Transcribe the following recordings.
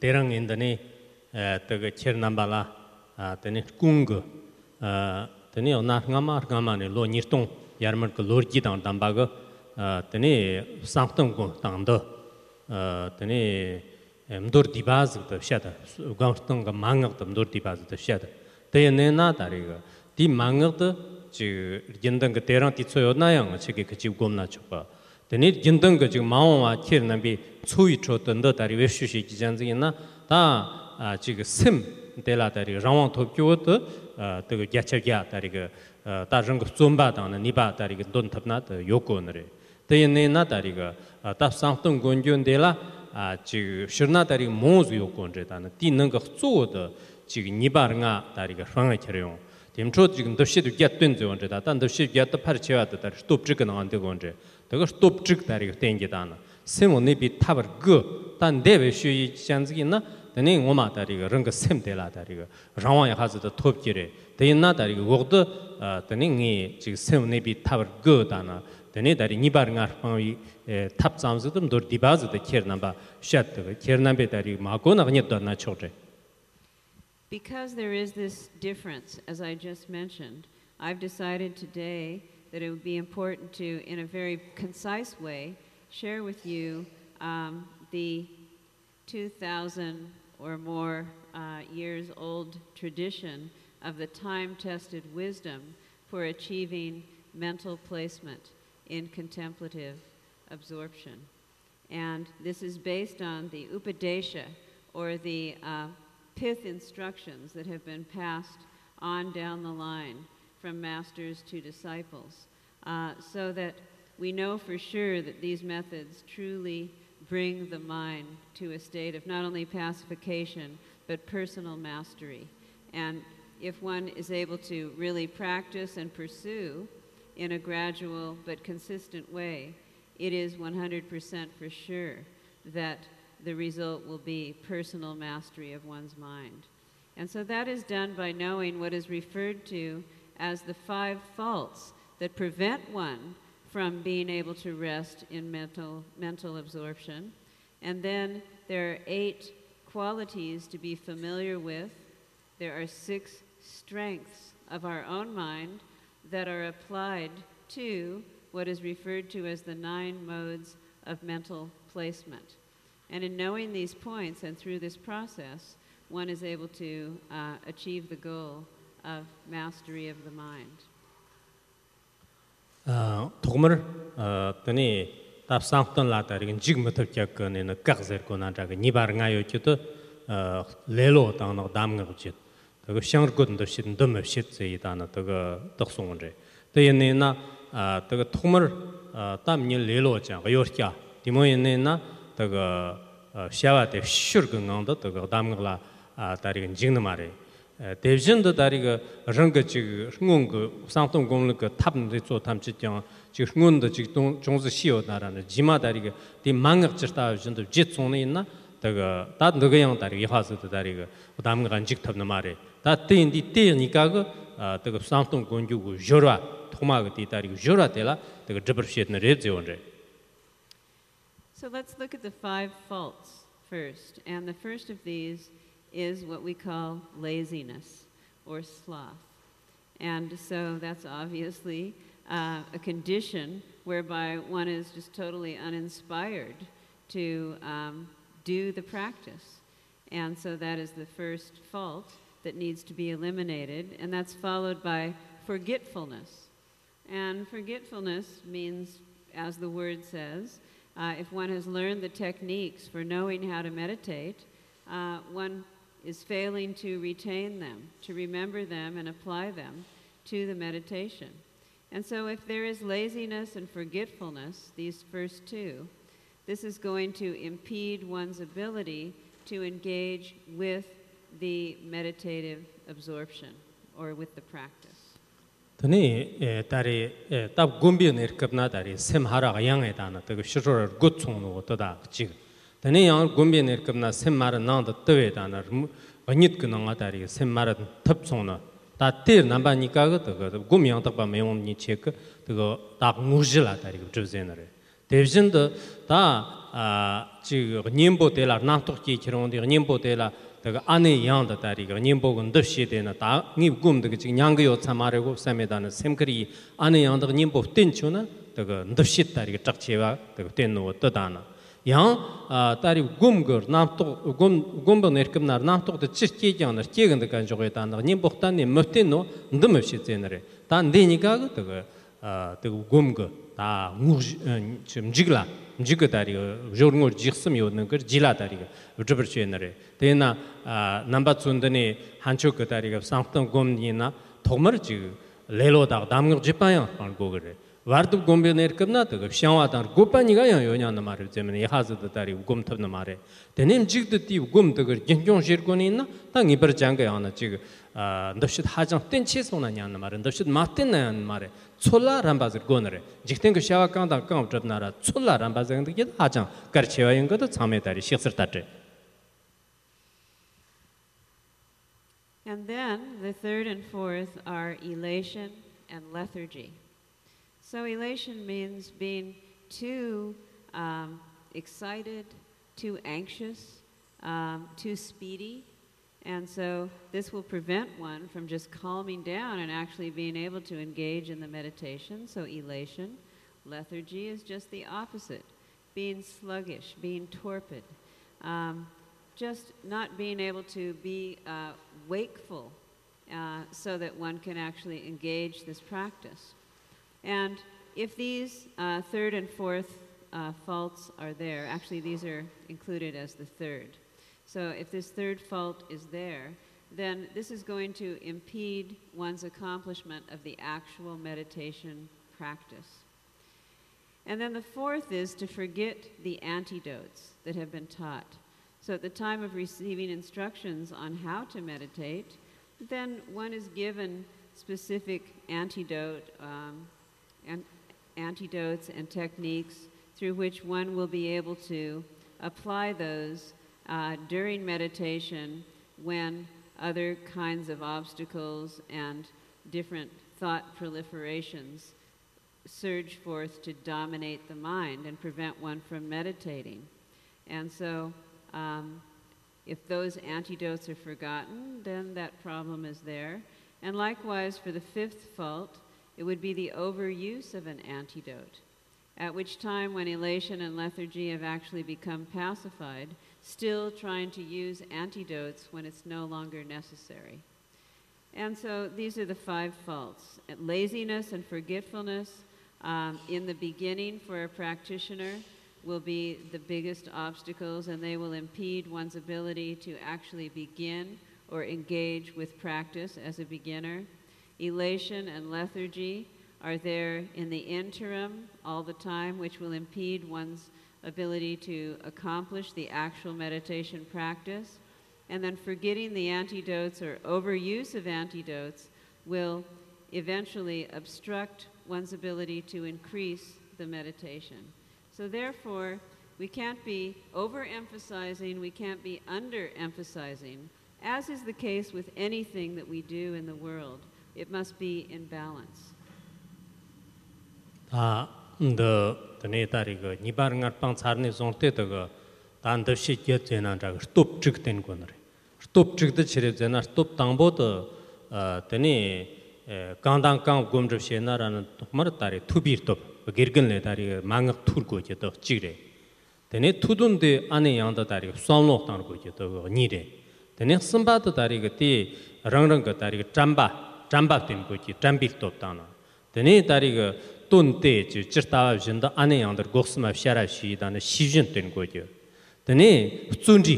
terang indani eh, tega cher namba la ah, tani kung ah, tani ona ngama ngama ne lo nirtong yarmar ko lor ji dang damba go ah, tani sangtong go dang do tani eh, mdur dibaz go sha da gangtong go mangag da mdur dibaz da sha da te ne na da ri go di mangag da ji gendang go terang ti choyo na yang che ge chi gom na chok ba chpa tani jindang ge ji mawa wa cher na bi chui cho den de dari we shu shi ji jan zi na 다 아, 지금 심 데라다리 라왕 토쿄도 그 야차기야 다리 그 다른 거 좀바다는 니바 다리 그돈 탑나 요코너레 대연내나 다리 그 답상동 군군데라 아 지금 시르나 다리 모즈 요코는데다는 뛰는 거 쪼도 지금 니바르가 다리 그 상하 처럼 템초 지금 더시도 get된 저원데다 단 더시 get다 파르 채와다 다리 스톱 찍는 안 되고 언제 그거 스톱 찍 다리 그 땡기다나 세모네 비 타버 그단 대외 쉬이 장즈기나 dani ngoma dari ga rang sem de la dari ga rawang ya hazu da top gire de na dari ga wog de dani ngi chi sem ne bi tab go da na dani dari ni bar ngar pa wi tab zam zu dum dor di ba zu de ker na ba shat de ker na be dari ma go na ni da na chog de Because there is this difference, as I just mentioned, I've decided today that it would be important to, in a very concise way, share with you um, the 2,000 or more uh, years old tradition of the time tested wisdom for achieving mental placement in contemplative absorption. And this is based on the Upadesha, or the uh, pith instructions that have been passed on down the line from masters to disciples, uh, so that we know for sure that these methods truly bring the mind to a state of not only pacification, but personal mastery. And if one is able to really practice and pursue in a gradual but consistent way, it is 100% for sure that the result will be personal mastery of one's mind. And so that is done by knowing what is referred to as the five faults that prevent one from being able to rest in mental, mental absorption. And then there are eight qualities to be familiar with. There are six strengths of our own mind that are applied to what is referred to as the nine modes of mental placement. And in knowing these points and through this process, one is able to uh, achieve the goal of mastery of the mind. 아 도금을 어더니 답상던 라다리긴 지금 못 잡겠거는 각제거나 자가 니바르가요 쯧도 어 레로 당나 담가 쯧 그거 샹르고든도 쯧든 덤 쯧제 이다나 그거 덕송은제 때에나 아 그거 도금을 담니 레로 자가 요르캬 디모에나 그거 샤와데 슈르근강도 그거 담가라 다리긴 지금 말에 대전도 다리가 런거 지금 흥운 그 상동 공을 그 탑는데 저 탐지경 지금 흥운도 지금 종수 시어 나라는 지마 다리가 디 망업 지다 전도 지촌에 있나 다가 다 너가 양 다리 이화서도 다리가 그다음 거 간직 탑는 말에 다 때인디 때니까 그 다가 상동 공주고 저라 토마가 디 다리가 저라 되라 다가 접르시는 레지온데 So let's look at the five faults first. And the first of these is what we call laziness or sloth. And so that's obviously uh, a condition whereby one is just totally uninspired to um, do the practice. And so that is the first fault that needs to be eliminated, and that's followed by forgetfulness. And forgetfulness means, as the word says, uh, if one has learned the techniques for knowing how to meditate, uh, one is failing to retain them, to remember them and apply them to the meditation. And so, if there is laziness and forgetfulness, these first two, this is going to impede one's ability to engage with the meditative absorption or with the practice. Tani eh, tari eh, tab gumbi nir kapna tari sem hara yang eta na ta shiro er gut chung no ta da Tani yang gumbi nir kibna sem mara nangda tawe dana vanyit kuna nga tari sem mara tab songna ta tir namba nika ga taga gum yang tagba mayong ni chek taga ta ngurji la tari kib chubze nare devzhin da ta chiga nyingbo tela nantuk ki kirongdi nyingbo tela taga ane yang da tari ga nyingbo gun dab she dena ta ngib gum daga chiga nyang yo tsama re go same dana sem kari ane yang daga nyingbo ten chuna taga dab she tari ga chak chewa taga ten no ta dana yang tari gum gur namtuk gum gum bo nerkim nar namtuk de chir ke gyang nar ke gnd kan joge ta nar. Nim boktan ni mte no ndum shi che nar e. ta ndi ni ga de de gum gu ta ngur chim jigla jig tari jor ngur jigsim yo nang gur jila tari jibir che nar e. te na namba chund ni hancho gu tari ga sangtam gum ni na thomar ji lelo da damg jipa yang pan go gre 와르드 곰베 내르급나 또 샹와단 고빠니가 양요냐는 말을 때문에 하즈도 다리 곰탑나 말에 대님 직도 띠 곰덕을 견종 실권이 있나 땅이 버장가 하나 지금 아 납시 하장 땐 치소나냐는 말은 납시 마텐나는 말에 촐라 람바즈 고너레 직된 그 샤와 깡다 깡 접나라 촐라 람바즈 근데 하장 가르쳐야 인 것도 참에 다리 식스르다트 And then the third and fourth are elation and lethargy. So elation means being too um, excited, too anxious, um, too speedy. And so this will prevent one from just calming down and actually being able to engage in the meditation. So elation. Lethargy is just the opposite being sluggish, being torpid, um, just not being able to be uh, wakeful uh, so that one can actually engage this practice. And if these uh, third and fourth uh, faults are there, actually, these are included as the third. So if this third fault is there, then this is going to impede one's accomplishment of the actual meditation practice. And then the fourth is to forget the antidotes that have been taught. So at the time of receiving instructions on how to meditate, then one is given specific antidote um, and antidotes and techniques through which one will be able to apply those uh, during meditation when other kinds of obstacles and different thought proliferations surge forth to dominate the mind and prevent one from meditating. And so, um, if those antidotes are forgotten, then that problem is there. And likewise, for the fifth fault, it would be the overuse of an antidote, at which time, when elation and lethargy have actually become pacified, still trying to use antidotes when it's no longer necessary. And so these are the five faults laziness and forgetfulness um, in the beginning for a practitioner will be the biggest obstacles, and they will impede one's ability to actually begin or engage with practice as a beginner. Elation and lethargy are there in the interim all the time, which will impede one's ability to accomplish the actual meditation practice. And then forgetting the antidotes or overuse of antidotes will eventually obstruct one's ability to increase the meditation. So, therefore, we can't be overemphasizing, we can't be underemphasizing, as is the case with anything that we do in the world. It must be in balance. 다 the the tari go ni bar ngar pang char ne zong te de go dan de shi ge chen na da stop chig ten go ne stop chig de chire zen na stop tang bo de de kang dang kang gom jib she na ran mar tari thu bir top gergen le tari mang thur go je de chig re de ne thu dun de ane yang da tari som lo tang go che de ni re de sim ba de tari ge ti rang rang ge tari ge cham ba chambak tenpo ki chambik top tang na. Teni tari ga tun te chi chirtawa zhinda ane yangdar goksima shara shi dana shi zhin tenpo ki. Teni tsunji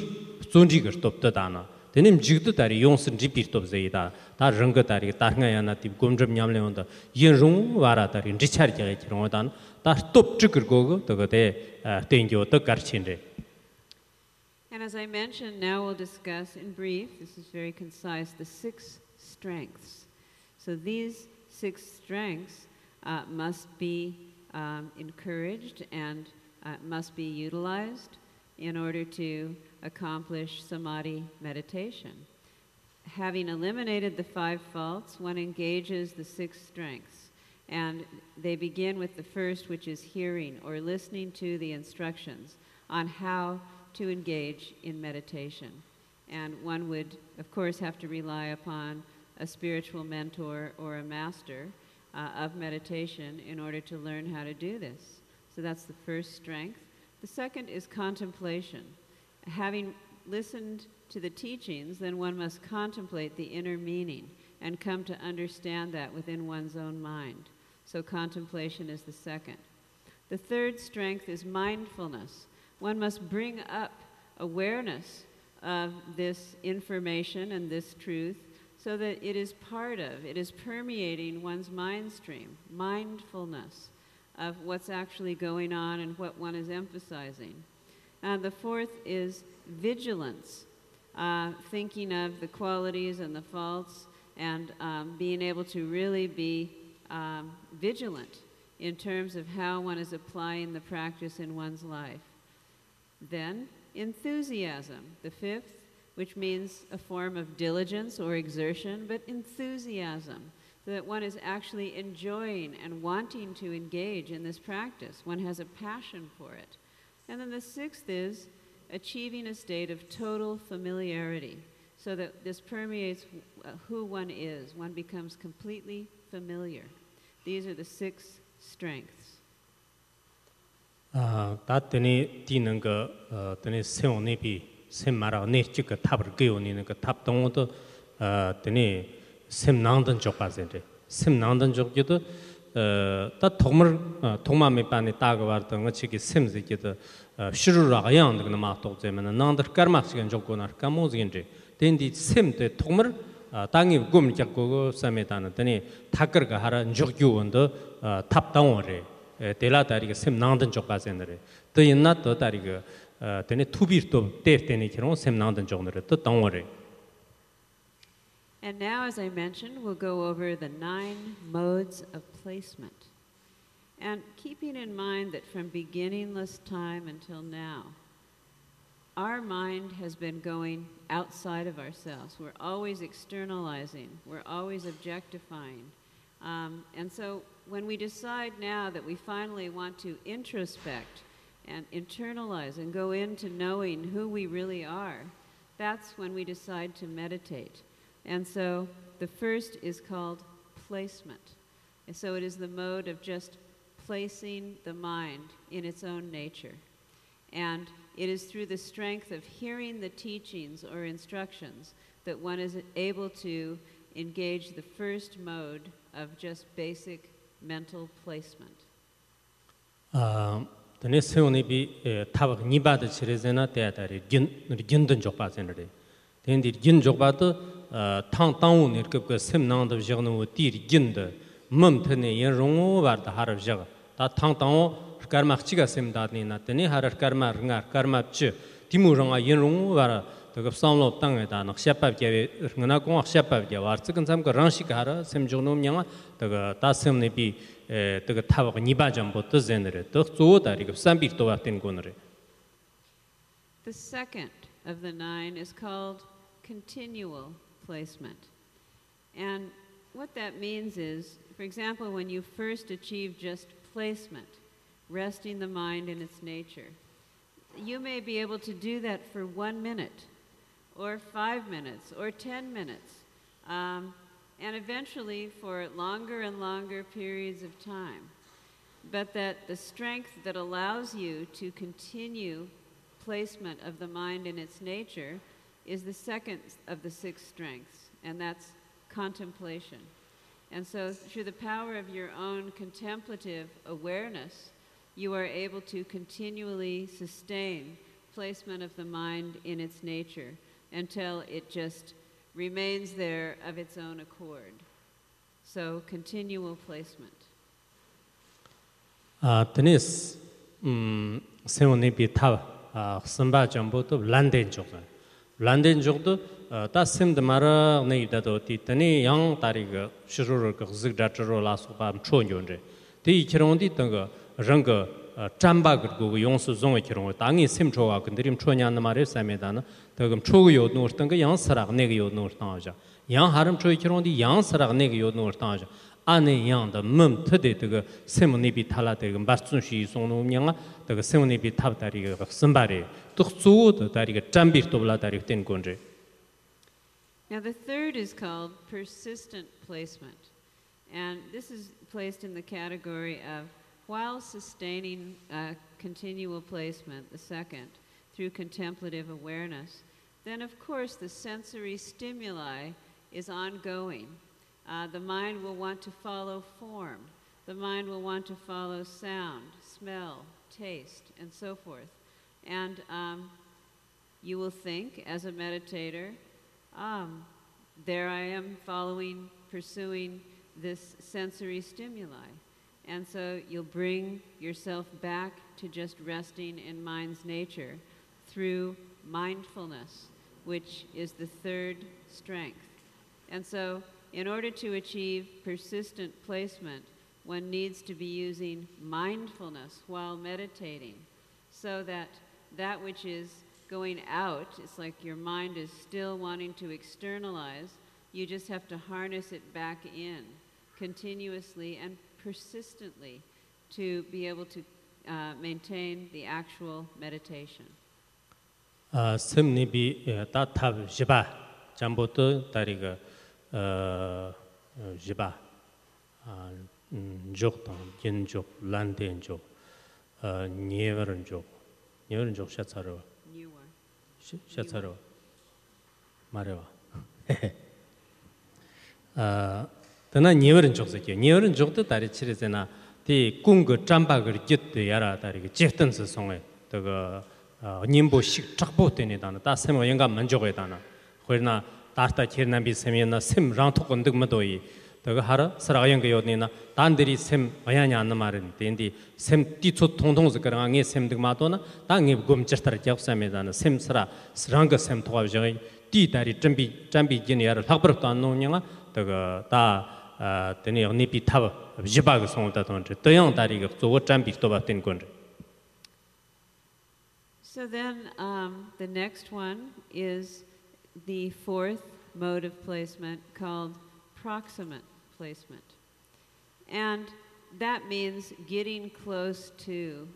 tsunji gar top ta dana teni mjigdu tari yongsin jipir top zayi da. Ta ringa tari ta nga yana tib gomchab nyamle yonda yin rung wara tari njichar kya ki runga dana ta top chikir gogo toga te tengyo to karchin re. And as I mentioned, now we'll discuss in brief, this is very concise, the six strengths So these six strengths uh, must be um, encouraged and uh, must be utilized in order to accomplish samadhi meditation. Having eliminated the five faults, one engages the six strengths. And they begin with the first, which is hearing or listening to the instructions on how to engage in meditation. And one would, of course, have to rely upon a spiritual mentor or a master uh, of meditation in order to learn how to do this. So that's the first strength. The second is contemplation. Having listened to the teachings, then one must contemplate the inner meaning and come to understand that within one's own mind. So contemplation is the second. The third strength is mindfulness. One must bring up awareness of this information and this truth so that it is part of, it is permeating one's mind stream, mindfulness of what's actually going on and what one is emphasizing. And the fourth is vigilance, uh, thinking of the qualities and the faults and um, being able to really be um, vigilant in terms of how one is applying the practice in one's life. Then, enthusiasm, the fifth, which means a form of diligence or exertion, but enthusiasm, so that one is actually enjoying and wanting to engage in this practice. One has a passion for it. And then the sixth is achieving a state of total familiarity, so that this permeates who one is. One becomes completely familiar. These are the six strengths. Uh, sem mara ne chik ka thab ge yo ni ka thab tong to tene sem nang dan jok pa zen de. Sem nang dan jok ge to ta thogmar thogma me pa ne ta ga war to ng chi ki sem ze ge to shuru ra ga yang de ma to ze me nang dar kar ma chigen jok ko nar ka mo zgen de. Ten di sem te thogmar tangi gum jak go sa me ta na. Tene thakar ga hara jok gyu on do thab tang re. E, Tela ta ri sem nang dan jok pa zen de to yin na to ta ri ga tene tubir to ter tene sem to And now as I mentioned we'll go over the nine modes of placement and keeping in mind that from beginningless time until now our mind has been going outside of ourselves. We're always externalizing. We're always objectifying. Um, and so when we decide now that we finally want to introspect and internalize and go into knowing who we really are, that's when we decide to meditate. And so the first is called placement. And so it is the mode of just placing the mind in its own nature. And it is through the strength of hearing the teachings or instructions that one is able to engage the first mode of just basic mental placement. 아, Tene seungi bi eh, tabak nibada chire zena taya tari gindan jokpa zena re. Tene dir gin jokpa to eh, tang tangu nir kibka sem nangdab zhigna wo dir ginda mam tene yin rungu war da harab zhiga. Ta tang tangu karma chiga sem dadni na tene harar karma ringar karma pchi timu runga yin rungu war ᱛᱚᱜᱟᱯ ᱥᱟᱢᱞᱚ ᱛᱟᱝ ᱮᱫᱟ ᱱᱟᱜ ᱥᱮᱯᱟᱯ ᱜᱮ ᱨᱝᱱᱟ ᱠᱚ ᱥᱮᱯᱟᱯ ᱜᱮ ᱣᱟᱨᱪ ᱠᱟᱱ ᱥᱟᱢ ᱠᱚ ᱨᱟᱝᱥᱤ ᱠᱟᱨᱟ ᱥᱮᱢ ᱡᱚᱜᱱᱚᱢ ᱧᱟᱝᱟ ᱛᱚᱜᱟ ᱛᱟᱥᱢ ᱱᱮ ᱵᱤ ᱛᱚᱜᱟ ᱛᱟᱵᱟᱜ ᱱᱤᱵᱟ ᱡᱟᱢ ᱵᱚᱛ ᱡᱮᱱᱨᱮ ᱛᱚᱜ ᱪᱩ ᱫᱟᱨᱤᱜ ᱥᱟᱢ ᱵᱤ ᱛᱚᱣᱟ ᱛᱤᱱ ᱜᱚᱱᱨᱮ The second of the nine is called continual placement. And what that means is, for example, when you first achieve just placement, resting the mind in its nature, you may be able to do that for one minute. Or five minutes, or ten minutes, um, and eventually for longer and longer periods of time. But that the strength that allows you to continue placement of the mind in its nature is the second of the six strengths, and that's contemplation. And so, through the power of your own contemplative awareness, you are able to continually sustain placement of the mind in its nature until it just remains there of its own accord. So, continual placement. 아, 드니스 음, 세원이 비타 아, 선바 정보도 란덴 쪽. 란덴 쪽도 다 셈드 마라 네이다도 티더니 양 다리가 슈루르 그 즈그다트로 라소바 촌존데 디 키롱디 던거 rāngā chāmbā gār gu gu yōngsū zōngā kī rōngā, tā ngī sīm chōgā gu ndirīm chō nyā nā mā rī sā mē tā nā, tā gā chō gu yōd nōr tāngā yāng sarāk nē gā yōd nōr tāngā jā. Yāng hārīm chō kī rōngā dī yāng sarāk nē gā yōd nōr tāngā jā. 안에 양의 몸 터대 그 세문이비 탈라데 그 마춘시 송노명아 그 세문이비 탑다리 그 선바리 또 수도 다리 그 잠비 또 블라다리 된 건지 Now, the third is called persistent placement. And this is placed in the category of while sustaining uh, continual placement, the second, through contemplative awareness, Then of course the sensory stimuli is ongoing. Uh, the mind will want to follow form, the mind will want to follow sound, smell, taste, and so forth. And um, you will think, as a meditator, um, there I am following, pursuing this sensory stimuli. And so you'll bring yourself back to just resting in mind's nature through mindfulness, which is the third strength. And so, in order to achieve persistent placement, one needs to be using mindfulness while meditating so that that which is going out, it's like your mind is still wanting to externalize, you just have to harness it back in continuously and persistently to be able to uh, maintain the actual meditation. semni bi ta tab jiba jambo to tari ga jiba jok tang gen jok lan den jok nyevaran jok nyevaran jok sha tsaro sha tsaro marewa tana nyevaran jok sakyo nyevaran jok to tari chiri zena di kung ga chamba gar git yara tari ga jiftan sa songe daga 봐 아 더나 니에버른 족스게 니에버른 족도 다리 치르잖아 디 궁거 잠바거 짓도 야라 다리 그 짓던스 송에 더가 nimbo shik chakpo teni dana, ta semwa yunga manchogo dana. Khorina tarta kirnambi semya na sem rang thoko ndik mado yi. Daga hara saraga yunga yodni na dandiri sem ayanya anna marin. Dendi sem di tsu tong tong zikara nga nge sem dik mado na ta nge gom chirtar jak sami dana sem sara ranga sem thoga vijay di dari jambi jambi jini yara lakbarab to anno nyanga daga ta teni nipi taba vijiba ga songo da tongri. Dayang dari ga zogo jambi toba teni kondri. So then um, the next one is the fourth mode of placement called proximate placement. And that means getting close to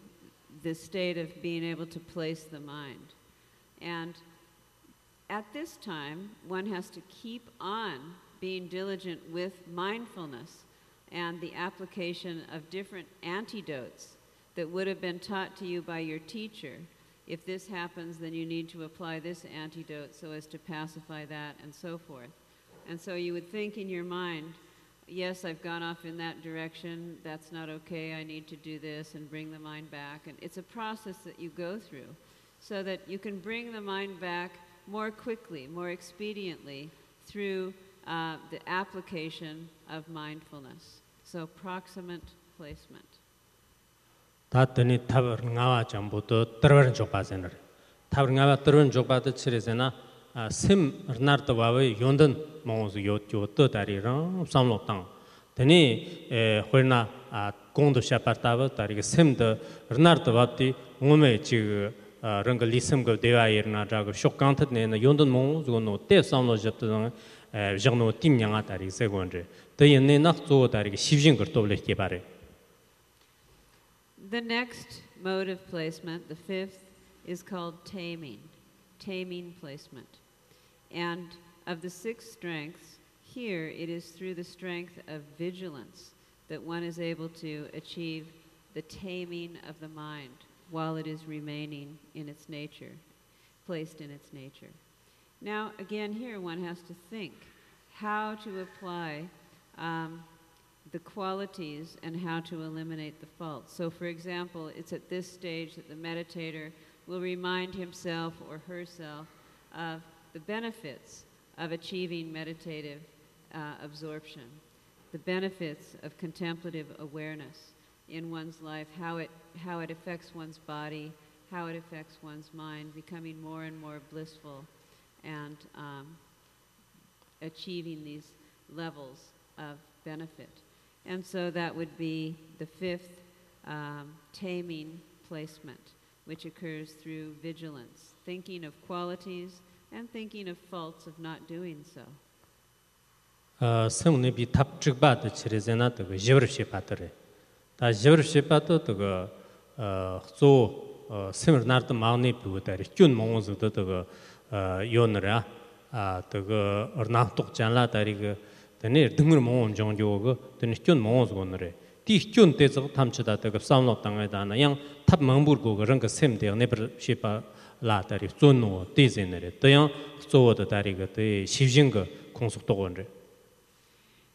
the state of being able to place the mind. And at this time, one has to keep on being diligent with mindfulness and the application of different antidotes that would have been taught to you by your teacher if this happens, then you need to apply this antidote so as to pacify that, and so forth. And so you would think in your mind, yes, I've gone off in that direction, that's not okay, I need to do this, and bring the mind back. And it's a process that you go through so that you can bring the mind back more quickly, more expediently through uh, the application of mindfulness. So, proximate placement. 다 드니 탑을 나와 전부터 들어는 족바세너 탑을 나와 들어는 족바도 치레세나 심 르나르도 와의 용던 몽스 요요 또 다리랑 삼로 땅 드니 에 호르나 아 공도 샤파타바 다리가 심더 르나르도 와티 몸에 지 랑가 리심고 대와이르나 자고 쇼칸트 네나 용던 몽스 고노 때 삼로 접도 에 정노 팀냥아 다리 세곤데 더연네 낙조 다리가 십진 거 또블게 바래 The next mode of placement, the fifth, is called taming, taming placement. And of the six strengths, here it is through the strength of vigilance that one is able to achieve the taming of the mind while it is remaining in its nature, placed in its nature. Now, again, here one has to think how to apply um, the qualities and how to eliminate the faults. So, for example, it's at this stage that the meditator will remind himself or herself of the benefits of achieving meditative uh, absorption, the benefits of contemplative awareness in one's life, how it, how it affects one's body, how it affects one's mind, becoming more and more blissful and um, achieving these levels of benefit. And so that would be the fifth um, taming placement, which occurs through vigilance, thinking of qualities and thinking of faults of not doing so. sēng nēbi tāp chīk bā tā chīrī zēnā tā gā yawar shī pā tā rī. Tā yawar shī pā tā tā gā xō sēmir nār tā māng nē pī wā tā rī, kyun māng wā zō tā tā gā yō nā rā, tā gā rā nā tōk chān lā tā rī gā 톡 잔라 다리 그 드네 등을 몽온 정조 그 드네 균 몽즈 고너레 디균 때서 탐치다 그 싸움로 당에다나 양탑 멍부고 그런 그 셈데 네버 시바 라다리 존노 디제네레 또양 조어도 다리 그 시진 그 공속도 원래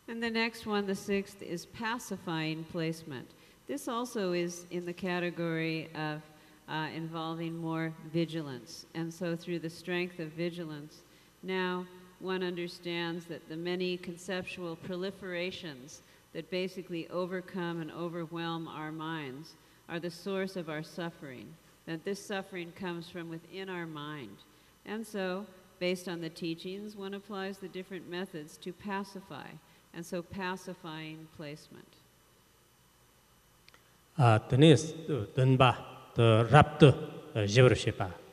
And the next one, the sixth, is pacifying placement. This also is in the category of uh, involving more vigilance. And so, through the strength of vigilance, now one understands that the many conceptual proliferations that basically overcome and overwhelm our minds are the source of our suffering, that this suffering comes from within our mind. And so, based on the teachings, one applies the different methods to pacify, and so pacifying placement. Tenis rapt rapt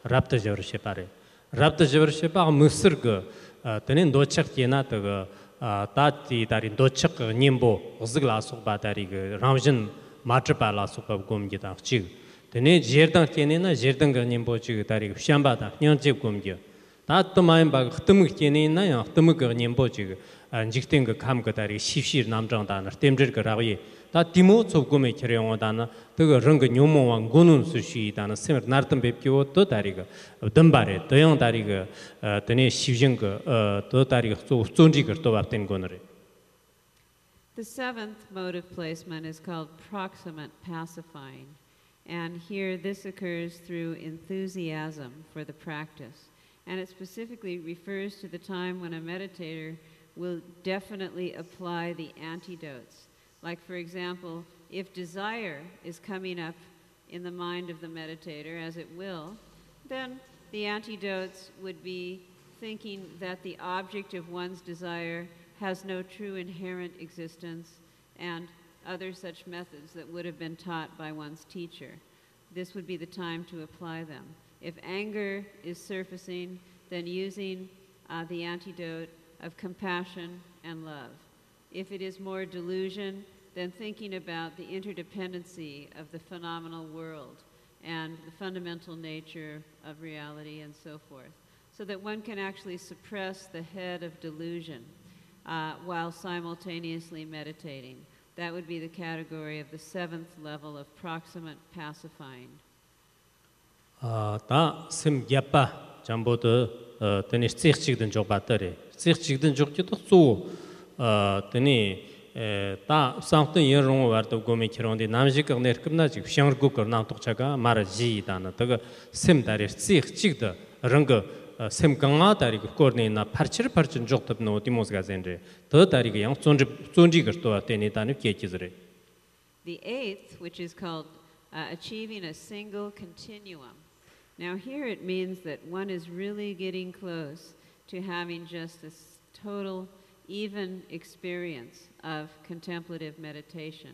rapt tene ndochak yena taga ta ti tari ndochak nyimbo ghzig la sukpa tari ramzhin matripa la sukpa gomgi tang chig tene jerdang tene na jerdang ga nyimbo chig tari shamba tang nyang chig gomgi ta tumayim ba khtimig tene na yang khtimig ga nyimbo chig njikten ga kam ga tari shifshir namzhang ta nar temzhir ga ragyi 르당 케네나 제르당 님보 치 다리 샴바다 냥제 곰기 다또 마임 바 흩음 케네나 야 흩음 그 님보 치 직등 그 감거 다리 시시 남정다나 템저 그 라위 다 디모 좁고메 캐려오다나 그 렁그 뇨모왕 고는 수시다나 세르 나르튼 뵙기오 또 다리가 덤바레 도영 다리가 드네 시정 그또 다리가 또 존지 그또 밥된 거너레 The seventh mode of placement is called proximate pacifying. And here this occurs through enthusiasm for the practice. And it specifically refers to the time when a meditator will definitely apply the antidotes. Like, for example, if desire is coming up in the mind of the meditator, as it will, then the antidotes would be thinking that the object of one's desire has no true inherent existence and other such methods that would have been taught by one's teacher. This would be the time to apply them. If anger is surfacing, then using uh, the antidote of compassion and love. If it is more delusion, than thinking about the interdependency of the phenomenal world and the fundamental nature of reality and so forth, so that one can actually suppress the head of delusion uh, while simultaneously meditating. That would be the category of the seventh level of proximate pacifying. та сим япа жамбоды тэни цих чигдэн жог батари цих чигдэн жог гэдэг цу тэни 조바터리 찌익치든 조기도 소 어, 드니 에, 다 상트 여롱 와르도 고메 키론데 남지크 네르급나 지 샹르고 거나 똑차가 마라지 다나 더가 셈다리 찌익치드 랑거 셈 강아 다리 코르네나 파르치르 파르친 조트브 노 디모스가 젠데 더 다리가 양 존지 존지 거도 테니 다니 케치즈레 The eighth, which is called uh, achieving a single continuum. Now, here it means that one is really getting close to having just this total, even experience of contemplative meditation.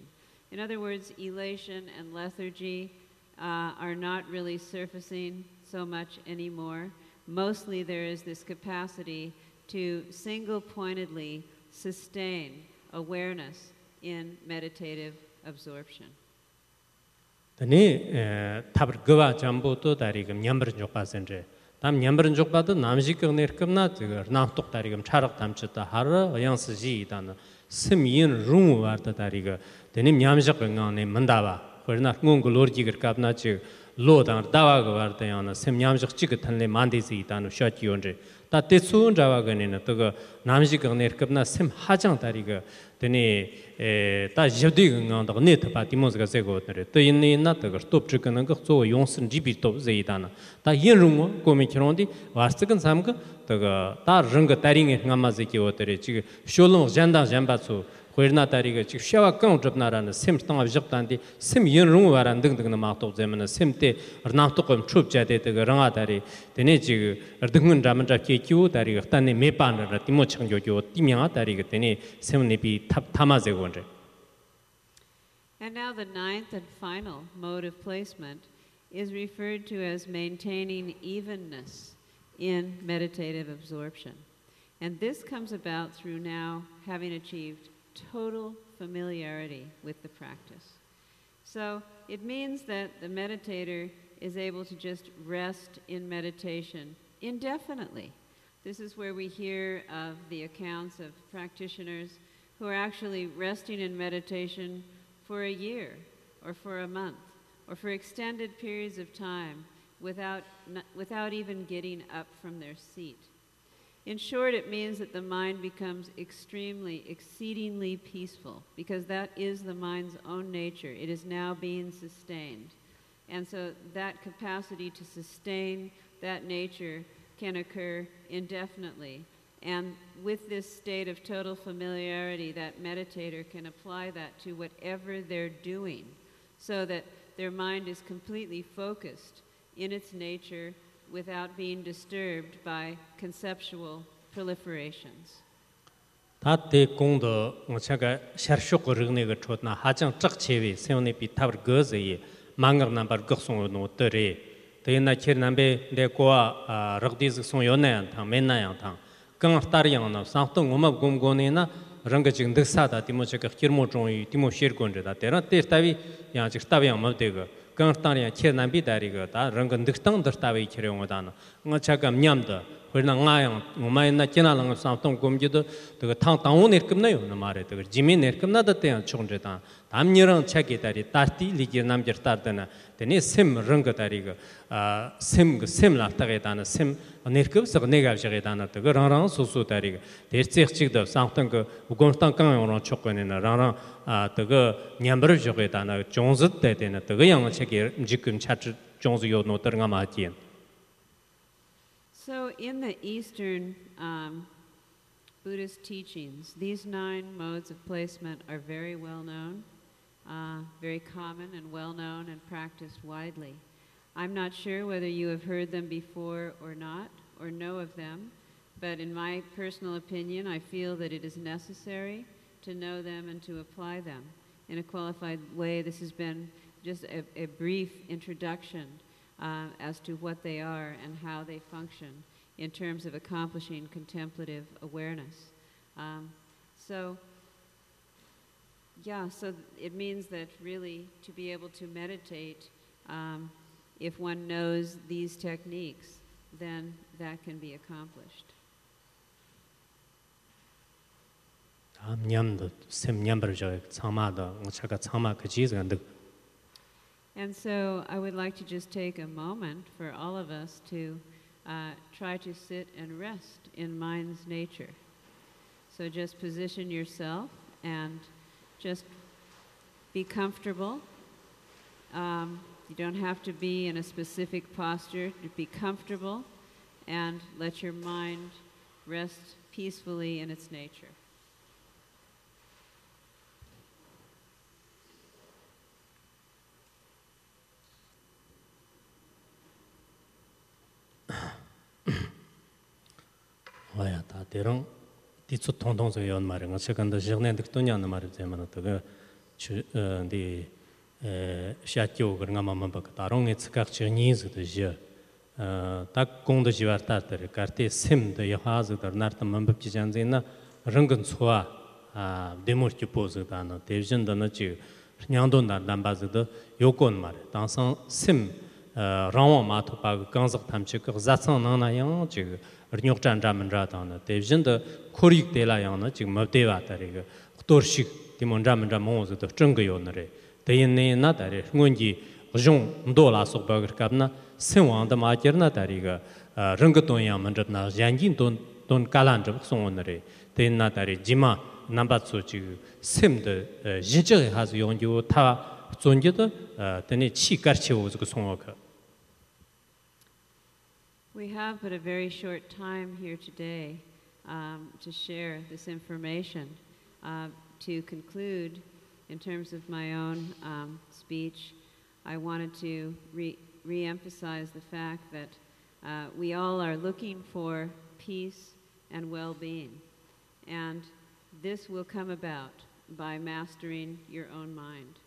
In other words, elation and lethargy uh, are not really surfacing so much anymore. Mostly there is this capacity to single pointedly sustain awareness in meditative absorption. Tani eh, tabar gawa jambu to tari gam nyambar. 리금 냠버 족바센제 담 냠버 족바도 남식 거네르금나 저 나톡 다리금 차락 담쳤다 하르 양스지 다나 스미인 룸 와르다 다리가 드니 냠식 거네 만다바 그러나 응고 로르지거 갑나치 로당 다와가 와르다 야나 셈 냠식 찌그 탄레 만디지 다노 샤치온제 다 테순 자와가네나 또가 남식 거네르금나 셈 하장 다리가 드니 다 저디 응한다 네트 파티모스가 세고트레 또 인니 나타가 스톱 치크는 거 조, 용슨 지비 톱 제이다나 다 인룽 코미치론디 와스트근 삼가 또가 다 릉가 따링에 응아마제키 오트레 지 쇼롱 잔다 잠바츠 khoirna tariga chik shawa kang jibna rana sim tanga vijib tandi sim yin rungu waran ding ding na maqtub zemina sim te rnaqtu qim chub jate tiga ranga tari tene chik rdungun ramanja kye kiwu tariga xtani mepa nara timo changyo kiwu timyanga tariga tene sim nipi tama ze gondre And now the ninth and final mode of placement is referred to as maintaining evenness in meditative absorption. And this comes about through now having achieved total familiarity with the practice. So it means that the meditator is able to just rest in meditation indefinitely. This is where we hear of the accounts of practitioners who are actually resting in meditation for a year or for a month or for extended periods of time without, without even getting up from their seat. In short, it means that the mind becomes extremely, exceedingly peaceful because that is the mind's own nature. It is now being sustained. And so that capacity to sustain that nature can occur indefinitely. And with this state of total familiarity, that meditator can apply that to whatever they're doing so that their mind is completely focused in its nature without being disturbed by conceptual proliferations. 다데 공도 제가 샤르쇼 거르네 거 쳤나 하장 쫙 제위 세원이 비타버 거즈이 망거 넘버 거송 노터리 대나 체르남베 데코아 럭디즈 송요네 당 맨나양 당 강타리양나 상통 오마 곰고네나 랑가 지금 득사다 디모 제가 키르모 종이 디모 쉐르곤데다 데나 테스타비 야 지금 스타비 엄마 데거 kāng tāng rīyā kīr nāmbī tā rī gā tā rāng gā ndhik tāng dhir tā wī chē yōng wā tā nā ngā chā kā mnyam dā 그러나 나양 뭐마이나 지나는 상통 검지도 그 탕탕오 내급나요 나 말에 그 지미 내급나다 때 총제다 담녀랑 책이 다리 따티 리기 남저 따르다나 되니 심 릉거 다리가 아심그 심라 따게다나 심 내급서 내가 저게다나 그 랑랑 소소 다리가 대책직도 상통 그 우건당 강용으로 촉거네나 랑랑 아 그거 냠버 저게다나 종즈 때되나 그 양의 책이 지금 차트 종즈 요노 들어가 맞지 So, in the Eastern um, Buddhist teachings, these nine modes of placement are very well known, uh, very common and well known and practiced widely. I'm not sure whether you have heard them before or not, or know of them, but in my personal opinion, I feel that it is necessary to know them and to apply them in a qualified way. This has been just a, a brief introduction uh, as to what they are and how they function in terms of accomplishing contemplative awareness. Um, so, yeah, so it means that really to be able to meditate, um, if one knows these techniques, then that can be accomplished. And so I would like to just take a moment for all of us to uh, try to sit and rest in mind's nature. So just position yourself and just be comfortable. Um, you don't have to be in a specific posture, be comfortable and let your mind rest peacefully in its nature. 대롱 디츠 통통서 연 말은 거 세컨드 저네 득도냐 나 말을 제만 어떻게 디 샤티오 그런 거 만만 봐 다롱에 측각 저니즈도 딱 공도 지와타들 카르테 심도 여하즈도 나르타 만법지 잔제나 릉근 소아 아 데모르치 포즈다나 대전다나 지 냥돈다 남바즈도 요건 말 당상 심 rāngwā mā tu pā kā kāngzak tam chī kā zātsāng nāng nā yāng chī kā rñok rnyok chan ramen ra ta na te jin de khorik de la yang na ji ma de wa ta re ge tor shik ti mon ramen ra mo zo de zheng ge yo na re de yin ne na ta re ngon ji jong ndo la so ba ge kap na sen wang de ma jer na ta re ge reng ge ton yang man rab na yang jin ton ton ka lan rab song on re de na ta re ji ma nam ba tsu ji sem de ji je ha zo yong ji ta zong ji de de ne chi kar che wo zo ge song wo ge We have but a very short time here today um, to share this information. Uh, to conclude, in terms of my own um, speech, I wanted to re emphasize the fact that uh, we all are looking for peace and well being. And this will come about by mastering your own mind.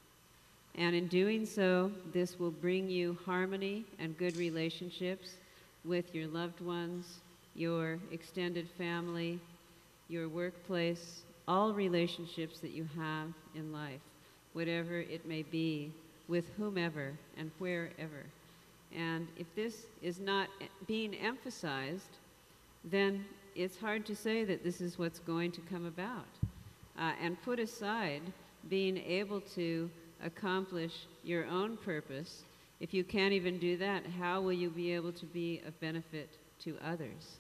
And in doing so, this will bring you harmony and good relationships with your loved ones, your extended family, your workplace, all relationships that you have in life, whatever it may be, with whomever and wherever. And if this is not being emphasized, then it's hard to say that this is what's going to come about. Uh, and put aside being able to accomplish your own purpose. If you can't even do that, how will you be able to be of benefit to others?